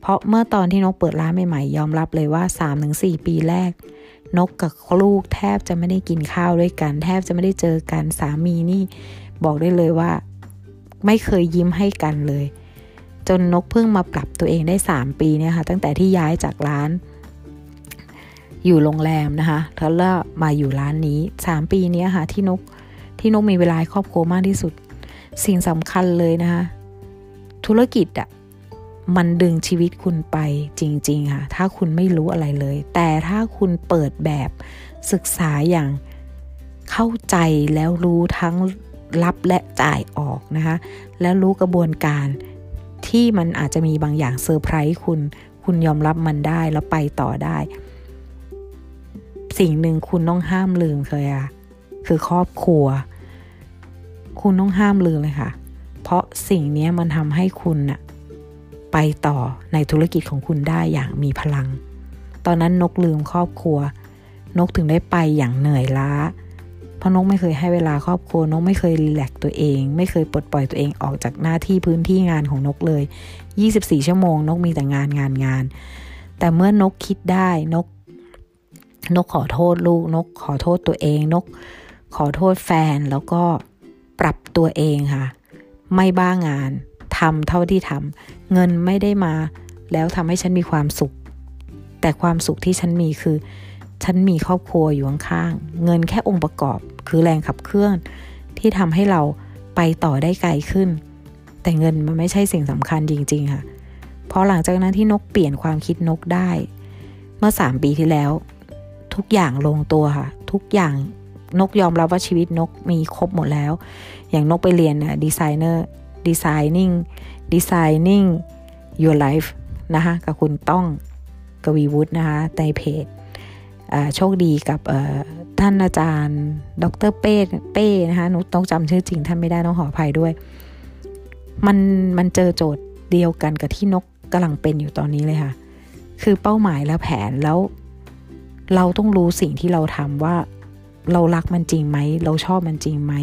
เพราะเมื่อตอนที่นกเปิดร้านใหม่ๆ ยอมรับเลยว่า 3-4 ปีแรก นกกับลูกแทบจะไม่ได้กินข้าวด้วยกัน แทบจะไม่ได้เจอกันสามีนี่ บอกได้เลยว่า ไม่เคยยิ้มให้กันเลย จนนกเพิ่งมาปรับตัวเองได้ 3 ปีเนี่ยค่ะตั้งแต่ที่ย้ายจากร้าน อยู่โรงแรมนะคะแล้วก็มาอยู่ร้านนี้ 3 ปีนี้ค่ะที่นกที่นกมีเวลาครอบครัวมากที่สุด สิ่งสำคัญเลยนะคะธุรกิจอะมันดึงชีวิตคุณไปจริง ๆ ค่ะ ถ้าคุณไม่รู้อะไรเลย แต่ถ้าคุณเปิดแบบศึกษาอย่างเข้าใจแล้วรู้ทั้งรับและจ่ายออกนะคะ แล้วรู้กระบวนการ ที่มันอาจจะมีบางอย่างเซอร์ไพรส์คุณ คุณยอมรับมันได้แล้วไปต่อได้ สิ่งหนึ่งคุณต้องห้ามลืมเลยอะคือครอบครัว คุณต้องห้ามลืมเลยค่ะ เพราะสิ่งนี้มันทำให้คุณน่ะไปต่อในธุรกิจของคุณได้อย่างมีพลัง ตอนนั้นนกลืมครอบครัว นกถึงได้ไปอย่างเหนื่อยล้า เพราะนกไม่เคยให้เวลาครอบครัวนกไม่เคยรีแลกตัวเอง ไม่เคยปลดปล่อยตัวเองออกจากหน้าที่พื้นที่งานของนกเลย 24 ชั่วโมง นกมีแต่งานงานงาน แต่เมื่อนกคิดได้นก นกขอโทษลูก นกขอโทษตัวเอง นกขอโทษแฟนแล้วก็ปรับตัวเองค่ะ ไม่บ้างานทำเท่าที่ทำเงินไม่ได้มา แล้วทำให้ฉันมีความสุข แต่ความสุขที่ฉันมีคือ ฉันมีครอบครัวอยู่ข้างๆเงินแค่องค์ประกอบ คือแรงขับเคลื่อน ที่ทำให้เราไปต่อได้ไกลขึ้น แต่เงินมันไม่ใช่สิ่งสำคัญจริง ๆ ค่ะพอหลังจากนั้นที่นกเปลี่ยนความคิดนกได้ เมื่อสามปีที่แล้ว ทุกอย่างลงตัวค่ะ ทุกอย่างนกยอมรับว่าชีวิตนกมีครบหมดแล้ว อย่างนกไปเรียนน่ะดีไซเนอร์ดีไซนิ่งดีไซนิ่ง your life นะคะกับคุณต้องกวีวุฒินะคะในเพจ โชคดีกับท่านอาจารย์ ดรเป้เป้นะคะนุต้องจำชื่อจริงท่านไม่ได้ต้องขออภัยด้วย มันมันเจอโจทย์เดียวกันกับที่นกกำลังเป็นอยู่ตอนนี้เลยค่ะ คือเป้าหมายและแผนแล้ว เราต้องรู้สิ่งที่เราทำว่าเรารักมันจริงไหม เราชอบมันจริงไหม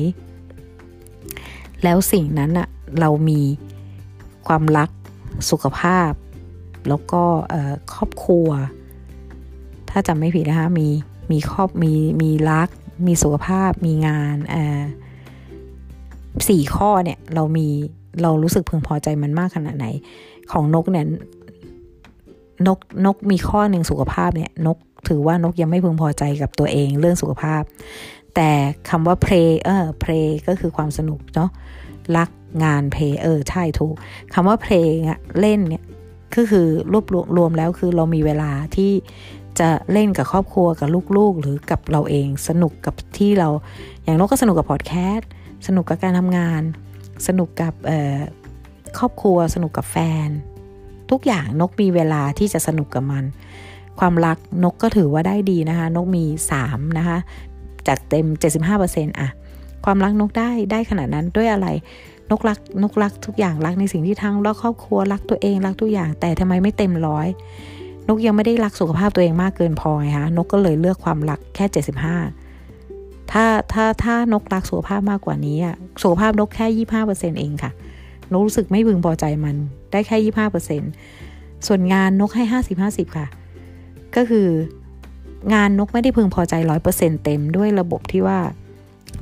แล้วสิ่งนั้นอะเรามีความรักสุขภาพ แล้วก็ครอบครัว ถ้าจำไม่ผิดนะคะมีมีครอบมีมีรัก มีสุขภาพ มีงานอ่าสี่ข้อเนี่ยเรามีเรารู้สึกพึงพอใจมันมากขนาดไหน ของนกเนี่ยนกนกมีข้อหนึ่งสุขภาพเนี่ยนกถือว่านกยังไม่พึงพอใจกับตัวเองเรื่องสุขภาพ แต่คำว่า play เออ play ก็คือความสนุกเนาะรักงาน play เออ ใช่ถูกคำว่า play เล่นเนี่ยก็คือรวบรวมแล้วคือเรามีเวลาที่ จะเล่นกับครอบครัวกับลูกๆ หรือกับเราเองสนุกกับที่เรา อย่างนกก็สนุกกับพอดแคสต์สนุกกับการทำงาน สนุกกับครอบครัว สนุกกับแฟน ทุกอย่างนกมีเวลาที่จะสนุกกับมัน ความรักนกก็ถือว่าได้ดีนะคะ นกมี 3 นะคะ จากเต็ม 75%อะความรักนกได้ได้ขนาดนั้นด้วยอะไรนกรักนกรักทุกอย่างรักในสิ่งที่ทั้งรักครอบครัวรักตัวเองรักทุกอย่าง แต่ทำไมไม่เต็มร้อย นกยังไม่ได้รักสุขภาพตัวเองมากเกินพอไงคะนกก็เลยเลือกความรักแค่เจ็ดสิบห้าถ้าถ้าถ้านกรักสุขภาพมากกว่านี้อะสุขภาพนกแค่ยี่ห้าเปอร์เซ็นเองค่ะ นกรู้สึกไม่พึงพอใจมันได้แค่ยี่ห้าเปอร์เซ็นส่วนงานนกให้ห้าสิบห้าสิบค่ะ ก็คืองานนกไม่ได้พึงพอใจร้อยเปอร์เซ็นเต็มด้วยระบบที่ว่า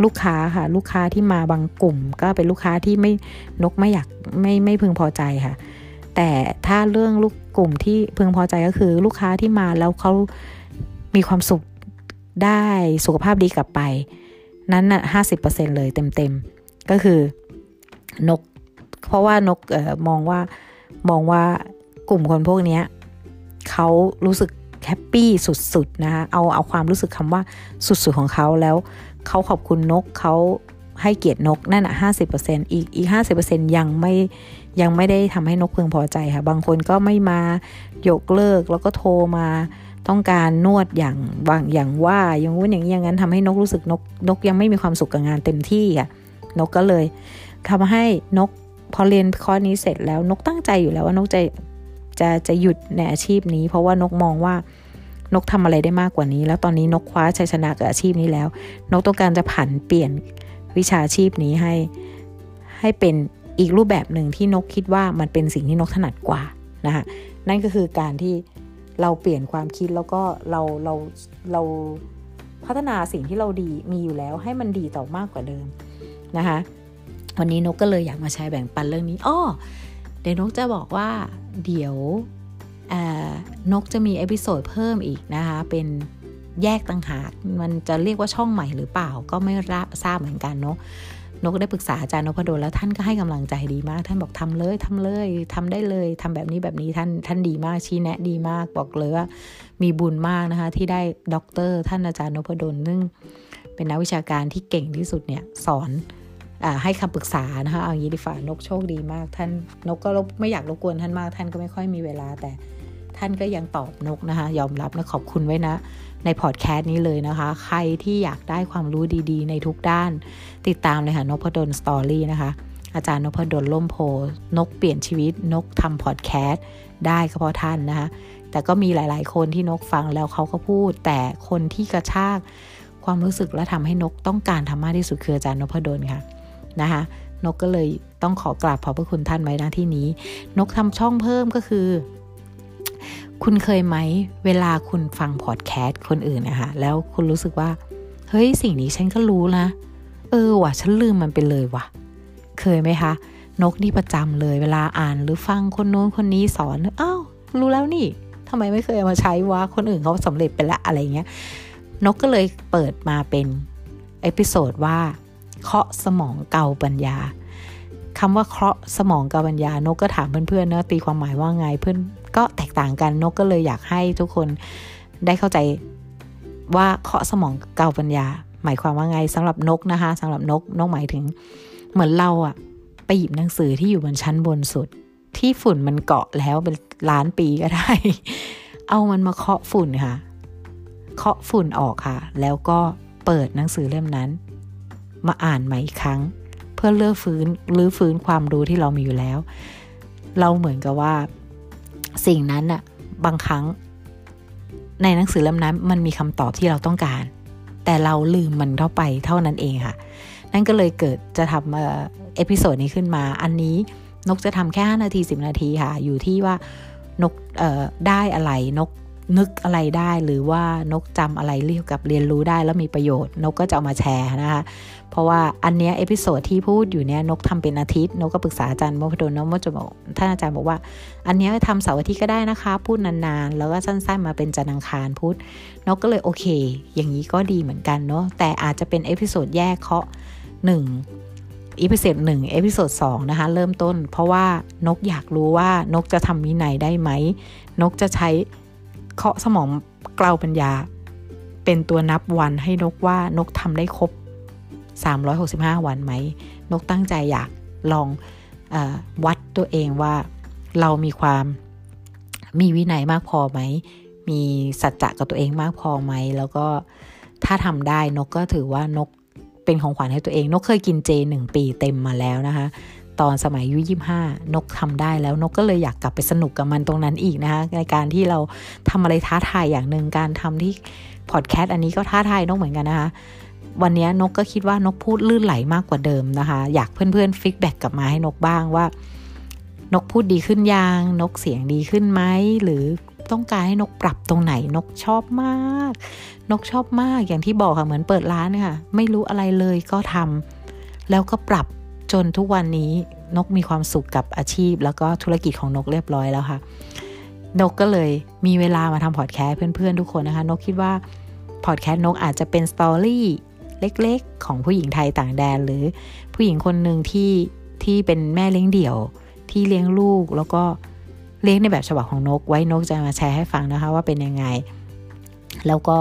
ลูกค้าค่ะ ลูกค้าที่มาบางกลุ่ม ก็เป็นลูกค้าที่ไม่นกไม่อยากไม่ไม่พึงพอใจค่ะ แต่ถ้าเรื่องลูกกลุ่มที่พึงพอใจก็คือลูกค้าที่มาแล้วเขามีความสุขได้สุขภาพดีกลับไป นั้นน่ะห้าสิบเปอร์เซ็นเลยเต็มเต็มก็คือนก เพราะว่านกออมองว่ามองว่ากลุ่มคนพวกนี้เขารู้สึกแฮปปี้สุดๆนะคะเอาเอาความรู้สึกคำว่าสุดๆของเขาแล้วเขาขอบคุณนกเขาให้เกียรตินกนั่นอะห้าสิบเปอร์เซ็นต์อีกอีกห้าสิบเปอร์เซ็นต์ยังไม่ ยังไม่ได้ทำให้นกพึงพอใจค่ะ บางคนก็ไม่มายกเลิกแล้วก็โทรมาต้องการนวดอย่างบางอย่างว่าอย่างวุ้นอย่างนี้อย่างนั้นทำให้นกรู้สึกนกนกยังไม่มีความสุขกับงานเต็มที่อะนกก็เลยทำให้นกพอเรียนข้อนี้เสร็จแล้วนกตั้งใจอยู่แล้วว่านกจะจะจะหยุดในอาชีพนี้ เพราะว่านกมองว่านกทำอะไรได้มากกว่านี้ แล้วตอนนี้นกคว้าชัยชนะกับอาชีพนี้แล้ว นกต้องการจะผันเปลี่ยนวิชาชีพนี้ให้ให้เป็น อีกรูปแบบหนึ่งที่นกคิดว่ามันเป็นสิ่งที่นกถนัดกว่านะคะนั่นก็คือการที่เราเปลี่ยนความคิดแล้วก็เราเราเราพัฒนาสิ่งที่เราดีมีอยู่แล้วให้มันดีต่อมากกว่าเดิมนะคะวันนี้นกก็เลยอยากมาแชร์แบ่งปันเรื่องนี้อ้อเดี๋ยวนกจะบอกว่าเดี๋ยวนกจะมี episode เพิ่มอีกนะคะเป็นแยกต่างหาก มันจะเรียกว่าช่องใหม่หรือเปล่าก็ไม่ทราบเหมือนกันเนาะ นกได้ปรึกษาอาจารย์นพดลแล้วท่านก็ให้กำลังใจดีมาก ท่านบอกทำเลยทำเลยทำได้เลยทำแบบนี้แบบนี้ท่านท่านดีมากชี้แนะดีมากบอกเลยว่ามีบุญมากนะคะ ที่ได้ด็อกเตอร์ท่านอาจารย์นพดลซึ่งเป็นนักวิชาการที่เก่งที่สุดเนี่ยสอนอให้คำปรึกษานะคะเอางี้ดีฝ่านกโชคดีมากท่านนกก็ไม่อยากรบกวนท่านมากท่านก็ไม่ค่อยมีเวลาแต่ ท่านก็ยังตอบนกนะคะ ยอมรับนะขอบคุณไว้นะ ในพอดแคสต์นี้เลยนะคะ ใครที่อยากได้ความรู้ดีๆ ในทุกด้าน ติดตามเลยค่ะนพดลสตอรี่นะคะ อาจารย์นพดลล่มโพนกเปลี่ยนชีวิตนกทำพอดแคสต์ได้ก็เพราะท่านนะคะ แต่ก็มีหลาย ๆ คนที่นกฟังแล้วเขาก็พูด แต่คนที่กระชากความรู้สึกและทำให้นกต้องการทำมากที่สุดคืออาจารย์นพดลค่ะนะคะนกก็เลยต้องขอกราบขอบพระคุณท่านไว้นะที่นี้ นกทำช่องเพิ่มก็คือ คุณเคยไหมเวลาคุณฟังพอดแคสต์คนอื่นนะคะแล้วคุณรู้สึกว่า เฮ้ยสิ่งนี้ฉันก็รู้นะ เออว่ะฉันลืมมันไปเลยว่ะ เคยไหมคะ นกนี่ประจำเลย เวลาอ่านหรือฟังคนโน้นคนนี้สอนอ้าวรู้แล้วนี่ทำไมไม่เคยมาใช้วะคนอื่นเขาสำเร็จไปละอะไรเงี้ยนกก็เลยเปิดมาเป็น episode ว่าเคาะสมองเกาปัญญาคำว่าเคราะห์สมองกับปัญญานกก็ถามเพื่อนๆนะตีความหมายว่าไงเพื่อน ก็แตกต่างกันนกก็เลยอยากให้ทุกคนได้เข้าใจว่าเคาะสมองเกาปัญญา หมายความว่าไงสำหรับนกนะคะสำหรับนกนกหมายถึง เหมือนเราอะไปหยิบหนังสือที่อยู่บนชั้นบนสุด ที่ฝุ่นมันเกาะแล้วเป็นล้านปีก็ได้ เอามันมาเคาะฝุ่นค่ะ เคาะฝุ่นออกค่ะ แล้วก็เปิดหนังสือเล่มนั้น มาอ่านใหม่อีกครั้ง เพื่อเลือฟื้นหรือฟื้นความรู้ที่เรามีอยู่แล้ว เราเหมือนกับว่า สิ่งนั้นอะบางครั้ง ในหนังสือเล่มนั้นมันมีคำตอบที่เราต้องการ แต่เราลืมมันเข้าไปเท่านั้นเองค่ะ นั่นก็เลยเกิดจะทำ episode นี้ขึ้นมา อันนี้นกจะทำแค่5นาที 10 นาทีค่ะ อยู่ที่ว่านกได้อะไรนกนึกอะไรได้หรือว่านกจำอะไรเรียกกับเรียนรู้ได้แล้วมีประโยชน์ นกก็จะเอามาแชร์นะคะ เพราะว่าอันเนี้ย episode ที่พูดอยู่เนี้ยนกทำเป็นอาทิตย์นกก็ปรึกษาอาจารย์นพดลนกก็จะบอกท่านอาจารย์บอกว่า อันเนี้ยทำเสาร์อาทิตย์ก็ได้นะคะ พูดนานๆ แล้วก็สั้นๆมาเป็นจันทร์อังคารพูดนกก็เลยโอเค อย่างนี้ก็ดีเหมือนกันเนาะแต่อาจจะเป็น episode แยกเคาะหนึ่ง episode หนึ่ง episode สองนะคะ เริ่มต้น เพราะว่านกอยากรู้ว่านกจะทำวินัยได้ไหม นกจะใช้เคาะสมองเกลาปัญญา เป็นตัวนับวันให้นกว่านกทำได้ครบ 365 วันไหม นกตั้งใจอยากลองอวัดตัวเองว่าเรามีความมีวินัยมากพอไหม มีสัจจะกับตัวเองมากพอไหม แล้วก็ถ้าทำได้นกก็ถือว่านกเป็นของขวัญให้ตัวเอง นกเคยกินเจหนึ่งปีเต็มมาแล้วนะคะ ตอนสมัยอายุยี่ห้านกทำได้แล้วนกก็เลยอยากกลับไปสนุกกับมันตรงนั้นอีกนะคะในการที่เราทำอะไรท้าทายอย่างหนึ่งการทำที่พอดแคสต์อันนี้ก็ท้าทายนกเหมือนกันนะคะ วันนี้นกก็คิดว่านกพูดลื่นไหลมากกว่าเดิมนะคะ อยากเพื่อนๆ feedback กลับมาให้นกบ้างว่า นกพูดดีขึ้นยังนกเสียงดีขึ้นไหมหรือต้องการให้นกปรับตรงไหนนกชอบมาก นกชอบมากอย่างที่บอกค่ะเหมือนเปิดร้านค่ะ ไม่รู้อะไรเลยก็ทำแล้วก็ปรับจนทุกวันนี้นกมีความสุขกับอาชีพ แล้วก็ธุรกิจของนกเรียบร้อยแล้วค่ะ นกก็เลยมีเวลามาทำพอดแคสต์เพื่อนๆทุกคนนะคะ นกคิดว่าพอดแคสต์นกอาจจะเป็นสตอรี่ เล็กๆ ของผู้หญิงไทยต่างแดน หรือผู้หญิงคนหนึ่งที่ที่เป็นแม่เลี้ยงเดี่ยว ที่เลี้ยงลูกแล้วก็เลี้ยงในแบบฉบับของนก ไว้นกจะมาแชร์ให้ฟังนะคะว่าเป็นยังไง แล้วก็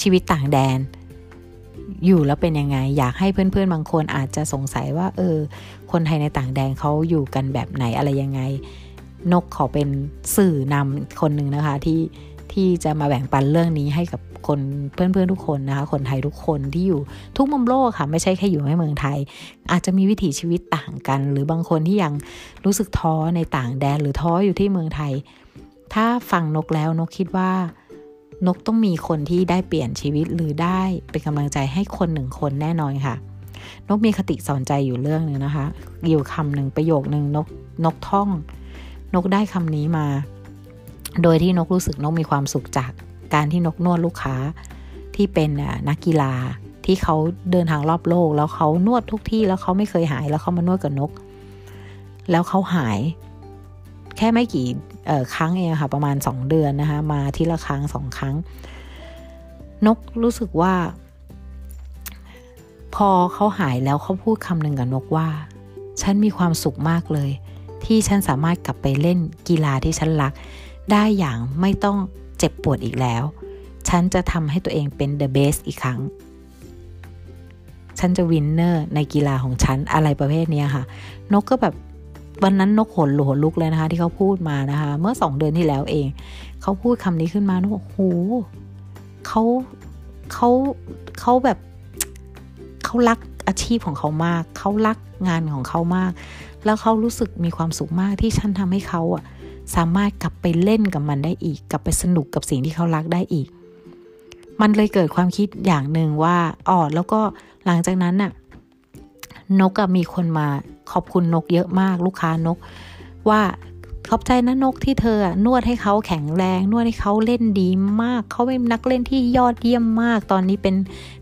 ชีวิตต่างแดน อยู่แล้วเป็นยังไง อยากให้เพื่อนๆบางคนอาจจะสงสัยว่า เออ คนไทยในต่างแดนเขาอยู่กันแบบไหนอะไรยังไง นกขอเป็นสื่อนำคนหนึ่งนะคะที่ ที่จะมาแบ่งปันเรื่องนี้ให้กับคนเพื่อนๆทุกคนนะคะ คนไทยทุกคนที่อยู่ทุกมุมโลกค่ะ ไม่ใช่แค่อยู่ในเมืองไทย อาจจะมีวิถีชีวิตต่างกัน หรือบางคนที่ยังรู้สึกท้อในต่างแดนหรือท้ออยู่ที่เมืองไทย ถ้าฟังนกแล้วนกคิดว่านกต้องมีคนที่ได้เปลี่ยนชีวิตหรือได้เป็นกำลังใจให้คนหนึ่งคนแน่นอนค่ะ นกมีคติสอนใจอยู่เรื่องหนึ่งนะคะ อยู่คำหนึ่งประโยคหนึ่งนกนกท่อง นกได้คำนี้มา โดยที่นกรู้สึกนกมีความสุขจากการที่นกนวดลูกค้าที่เป็นนักกีฬาที่เขาเดินทางรอบโลก แล้วเขานวดทุกที่แล้วเขาไม่เคยหายแล้วเขามานวดกับนก แล้วเขาหาย แค่ไม่กี่ครั้งเองค่ะประมาณสองเดือนนะคะมาทีละครั้งสองครั้ง นกรู้สึกว่า พอเขาหายแล้วเขาพูดคำหนึ่งกับนกว่า ฉันมีความสุขมากเลย ที่ฉันสามารถกลับไปเล่นกีฬาที่ฉันรัก ได้อย่างไม่ต้องเจ็บปวดอีกแล้ว ฉันจะทำให้ตัวเองเป็น the best อีกครั้ง ฉันจะ winner ในกีฬาของฉันอะไรประเภทนี้ค่ะ นกก็แบบวันนั้นนกขนหลวลุกเลยนะคะ ที่เขาพูดมานะคะ เมื่อสองเดือนที่แล้วเอง เขาพูดคำนี้ขึ้นมานกบอกโหเขาเขาเขาแบบเขารักอาชีพของเขามาก เขารักงานของเขามาก แล้วเขารู้สึกมีความสุขมากที่ฉันทำให้เขาอะ สามารถกลับไปเล่นกับมันได้อีก กลับไปสนุกกับสิ่งที่เขารักได้อีก มันเลยเกิดความคิดอย่างหนึ่งว่าอ๋อแล้วก็หลังจากนั้นน่ะนกมีคนมาขอบคุณนกเยอะมาก ลูกค้านก ว่าขอบใจนะนกที่เธอนวดให้เขาแข็งแรง นวดให้เขาเล่นดีมาก เขาเป็นนักเล่นที่ยอดเยี่ยมมาก ตอนนี้เป็น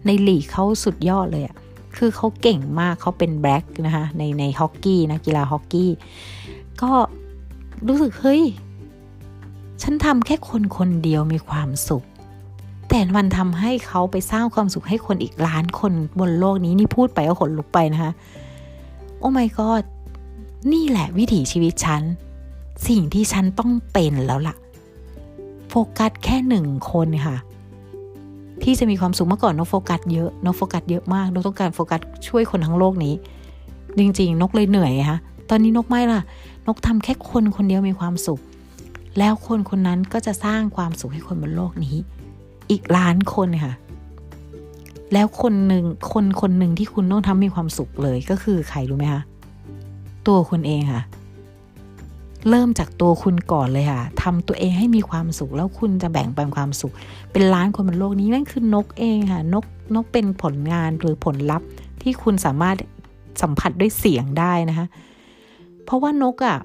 ในหลีกเขาสุดยอดเลยอะคือเขาเก่งมากเขาเป็นแบล็กนะคะในในฮอกกี้นะกีฬาฮอกกี้ ก็ รู้สึกเฮ้ย ฉันทำแค่คนคนเดียวมีความสุข แต่มันทำให้เขาไปสร้างความสุขให้คนอีกล้านคนบนโลกนี้นี่พูดไปก็ขนลุกไปนะคะ โอ้ my god นี่แหละวิถีชีวิตฉัน สิ่งที่ฉันต้องเป็นแล้วล่ะ โฟกัสแค่หนึ่งคนค่ะ ที่จะมีความสุขเมื่อก่อนนกโฟกัสเยอะนกโฟกัสเยอะมากนกต้องการโฟกัสช่วยคนทั้งโลกนี้ จริงๆ นกเลยเหนื่อยฮะตอนนี้นกไม่ล่ะ นกทำแค่คนคนเดียวมีความสุข แล้วคนคนนั้นก็จะสร้างความสุขให้คนบนโลกนี้ อีกล้านคนค่ะ แล้วคนหนึ่งคนคนหนึ่งที่คุณต้องทำมีความสุขเลยก็คือใครรู้ไหมคะตัวคุณเองค่ะ เริ่มจากตัวคุณก่อนเลยค่ะทำตัวเองให้มีความสุข แล้วคุณจะแบ่งปันความสุข เป็นล้านคนบนโลกนี้นั่นคือนกเองค่ะ นกนกเป็นผลงานหรือผลลัพธ์ที่คุณสามารถสัมผัสด้วยเสียงได้นะคะ เพราะว่านกอะ่ะ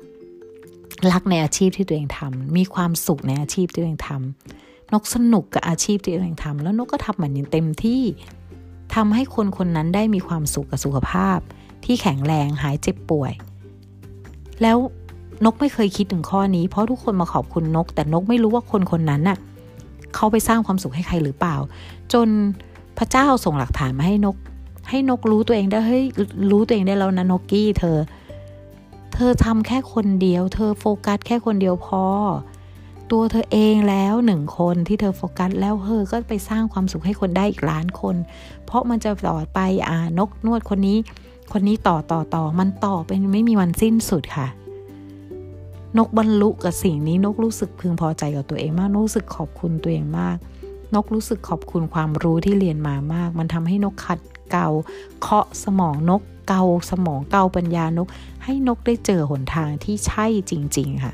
รักในอาชีพที่ตัวเองทำมีความสุขในอาชีพที่ตัวเองทำนกสนุกกับอาชีพที่ตัวเองทำแล้วนกก็ทำมันอย่างเต็มที่ทำให้คนคนนั้นได้มีความสุขกับสุขภาพ ที่แข็งแรงหายเจ็บป่วย แล้วนกไม่เคยคิดถึงข้อนี้ เพราะทุกคนมาขอบคุณนก แต่นกไม่รู้ว่าคนคนนั้นน่ะเขาไปสร้างความสุขให้ใครหรือเปล่า จนพระเจ้าส่งหลักฐานมาให้นก ให้นกรู้ตัวเองได้เฮ้ยรู้ตัวเองได้แล้วนะนกกี้เธอ ธอทำแค่คนเดียว เธอโฟกัสแค่คนเดียวพอ ตัวเธอเองแล้วหนึ่งคนที่เธอโฟกัสแล้วเธอก็ไปสร้างความสุขให้คนได้อีกล้านคน เพราะมันจะต่อไปอ่านกนวดคนนี้ คนนี้ต่อต่อต่อมันต่อเป็นไม่มีวันสิ้นสุดค่ะ นกบรรลุกับสิ่งนี้นกรู้สึกพึงพอใจกับตัวเองมากนกรู้สึกขอบคุณตัวเองมาก นกรู้สึกขอบคุณความรู้ที่เรียนมามาก มันทำให้นกขัดเกาเคาะสมองนกเกาสมองเกาปัญญานก ให้นกได้เจอหนทางที่ใช่จริง ๆ ค่ะ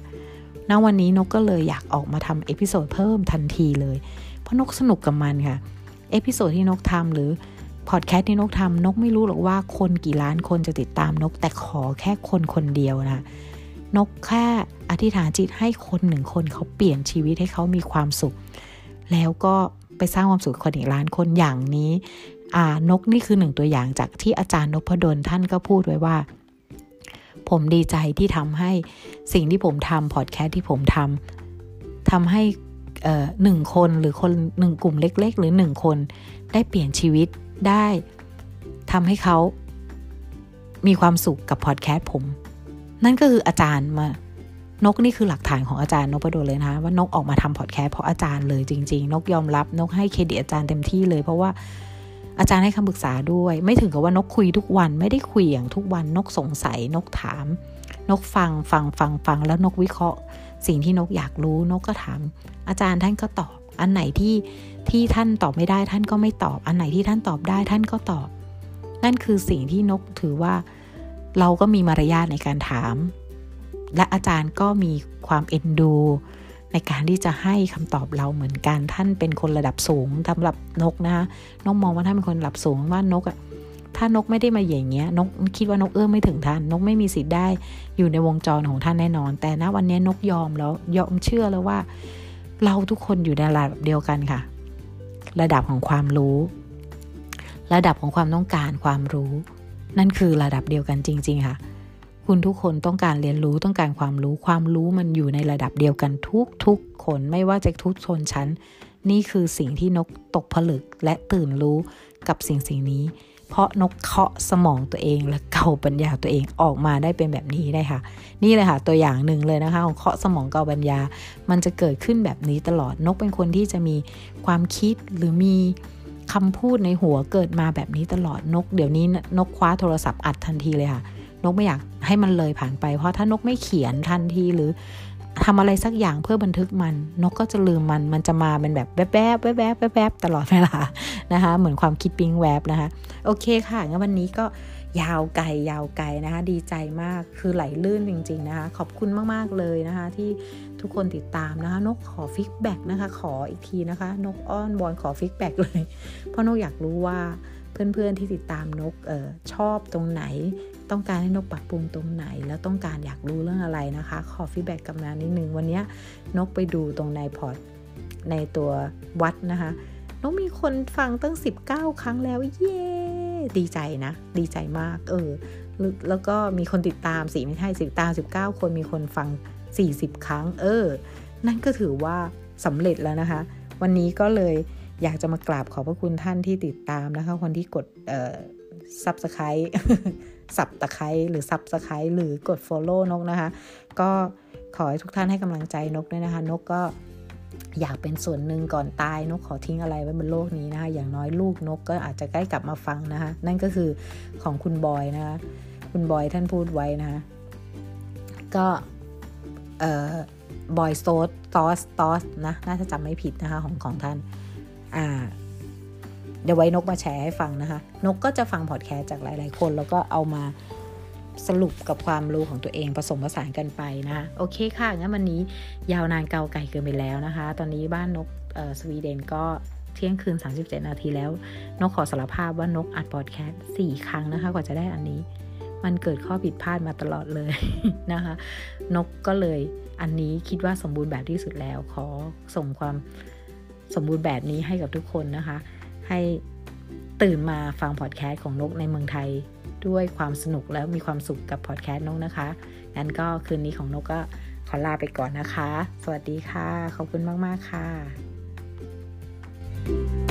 ณ วันนี้นกก็เลยอยากออกมาทำ episode เพิ่มทันทีเลย เพราะนกสนุกกับมันค่ะ episode ที่นกทำหรือพอดแคสต์ที่นกทำนกไม่รู้หรอกว่าคนกี่ล้านคนจะติดตามนก แต่ขอแค่คนคนเดียวนะนกแค่อธิษฐานจิตให้คนหนึ่งคนเขาเปลี่ยนชีวิตให้เขามีความสุข แล้วก็ไปสร้างความสุขคนอีกล้านคนอย่างนี้นกนี่คือหนึ่งตัวอย่างจากที่อาจารย์นพดลท่านก็พูดไว้ว่า ผมดีใจที่ทำให้สิ่งที่ผมทำพอดแคสต์ที่ผมทำทำให้หนึ่งคนหรือคนหนึ่งกลุ่มเล็ก ๆ หรือหนึ่งคนได้เปลี่ยนชีวิตได้ทำให้เขามีความสุขกับพอดแคสต์ผม นั่นก็คืออาจารย์มานกนี่คือหลักฐานของอาจารย์นกประโดเลยนะว่านกออกมาทำพอดแคสต์เพราะอาจารย์เลยจริง ๆ นกยอมรับนกให้เครดิตอาจารย์เต็มที่เลยเพราะว่า อาจารย์ให้คำปรึกษาด้วย ไม่ถึงกับว่านกคุยทุกวันไม่ได้คุยอย่างทุกวันนกสงสัยนกถาม นกฟังฟังฟังฟังแล้วนกวิเคราะห์ สิ่งที่นกอยากรู้นกก็ถาม อาจารย์ท่านก็ตอบ อันไหนที่ที่ท่านตอบไม่ได้ท่านก็ไม่ตอบ อันไหนที่ท่านตอบได้ท่านก็ตอบ นั่นคือสิ่งที่นกถือว่าเราก็มีมารยาทในการถาม และอาจารย์ก็มีความเอ็นดู ในการที่จะให้คำตอบเราเหมือนกัน ท่านเป็นคนระดับสูงสำหรับนกนะคะนกมองว่าท่านเป็นคนระดับสูงว่านกอะถ้านกไม่ได้มาอย่างเงี้ยนกคิดว่านกเอื้อมไม่ถึงท่าน นกไม่มีสิทธิ์ได้อยู่ในวงจรของท่านแน่นอน แต่ณวันนี้นกยอมแล้วยอมเชื่อแล้วว่า เราทุกคนอยู่ในระดับเดียวกันค่ะ ระดับของความรู้ ระดับของความต้องการความรู้ นั่นคือระดับเดียวกันจริง ๆ ค่ะ คุณทุกคนต้องการเรียนรู้ต้องการความรู้ความรู้มันอยู่ในระดับเดียวกันทุกทุกคนไม่ว่าจะทุกชนชั้น นี่คือสิ่งที่นกตกผลึกและตื่นรู้กับสิ่งสิ่งนี้ เพราะนกเคาะสมองตัวเองและเก่าปัญญาตัวเองออกมาได้เป็นแบบนี้ได้ค่ะ นี่เลยค่ะตัวอย่างหนึ่งเลยนะคะของเคาะสมองเก่าปัญญา มันจะเกิดขึ้นแบบนี้ตลอดนกเป็นคนที่จะมีความคิดหรือมีคำพูดในหัวเกิดมาแบบนี้ตลอดนก เดี๋ยวนี้นกคว้าโทรศัพท์อัดทันทีเลยค่ะ นกไม่อยาก ให้มันเลยผ่านไป เพราะถ้านกไม่เขียนทันทีหรือทำอะไรสักอย่างเพื่อบันทึกมัน นกก็จะลืมมันมันจะมาเป็นแบบแวบแวบแวบแวบแวบตลอดเวลานะคะ เหมือนความคิดปิ๊งแวบนะคะ โอเคค่ะงั้นวันนี้ก็ยาวไกลยาวไกลนะคะ ดีใจมากคือไหลลื่นจริง ๆนะคะ ขอบคุณมากๆเลยนะคะ ที่ทุกคนติดตามนะคะ นกขอ feedback นะคะ ขออีกทีนะคะ นกอ้อนวอนขอ feedback เลย เพราะนกอยากรู้ว่าเพื่อนๆที่ติดตามนกออชอบตรงไหน ต้องการให้นกปรับปรุงตรงไหน แล้วต้องการอยากรู้เรื่องอะไรนะคะ ขอ feedback กับนกนิดนึง วันนี้นกไปดูตรงในพอร์ตในตัววัดนะคะ นกมีคนฟังตั้ง 19 ครั้งแล้ว เย้ ดีใจนะ ดีใจมาก เออ แล้วก็มีคนติดตามสิไม่ใช่สิบตาม 19 คนมีคนฟัง 40 ครั้ง เออ นั่นก็ถือว่าสำเร็จแล้วนะคะ วันนี้ก็เลยอยากจะมากราบขอบพระคุณท่านที่ติดตามนะคะ คนที่กด subscribe สับตะไคร้หรือ subscribe หรือกด Follow นกนะคะ ก็ขอให้ทุกท่านให้กำลังใจนกด้วยนะคะ นกก็อยากเป็นส่วนหนึ่งก่อนตายนกขอทิ้งอะไรไว้บนโลกนี้นะคะ อย่างน้อยลูกนกก็อาจจะได้กลับมาฟังนะคะ นั่นก็คือของคุณบอยนะคะ คุณบอยท่านพูดไว้นะคะ ก็เอ่อ Boy's Thoughts Thoughts นะ น่าจะจำไม่ผิดนะคะของของท่าน อ่า เดี๋ยวไว้นกมาแชร์ให้ฟังนะคะ นกก็จะฟังพอดแคสต์จากหลาย ๆ คน แล้วก็เอามาสรุปกับความรู้ของตัวเองผสมผสานกันไปนะคะ โอเคค่ะ งั้นวันนี้ยาวนานเกาไก่เกินไปแล้วนะคะ ตอนนี้บ้านนกสวีเดนก็เที่ยงคืน 37 นาทีแล้ว นกขอสารภาพว่านกอัดพอดแคสต์4ครั้งนะคะ กว่าจะได้อันนี้ มันเกิดข้อผิดพลาดมาตลอดเลยนะคะ นกก็เลยอันนี้คิดว่าสมบูรณ์แบบที่สุดแล้ว ขอส่งความสมบูรณ์แบบนี้ให้กับทุกคนนะคะ ให้ตื่นมาฟังพอดแคสต์ของนกในเมืองไทยด้วยความสนุกแล้วมีความสุขกับพอดแคสต์นกนะคะ งั้นก็คืนนี้ของนกก็ขอลาไปก่อนนะคะ สวัสดีค่ะ ขอบคุณมาก ๆ ค่ะ thank you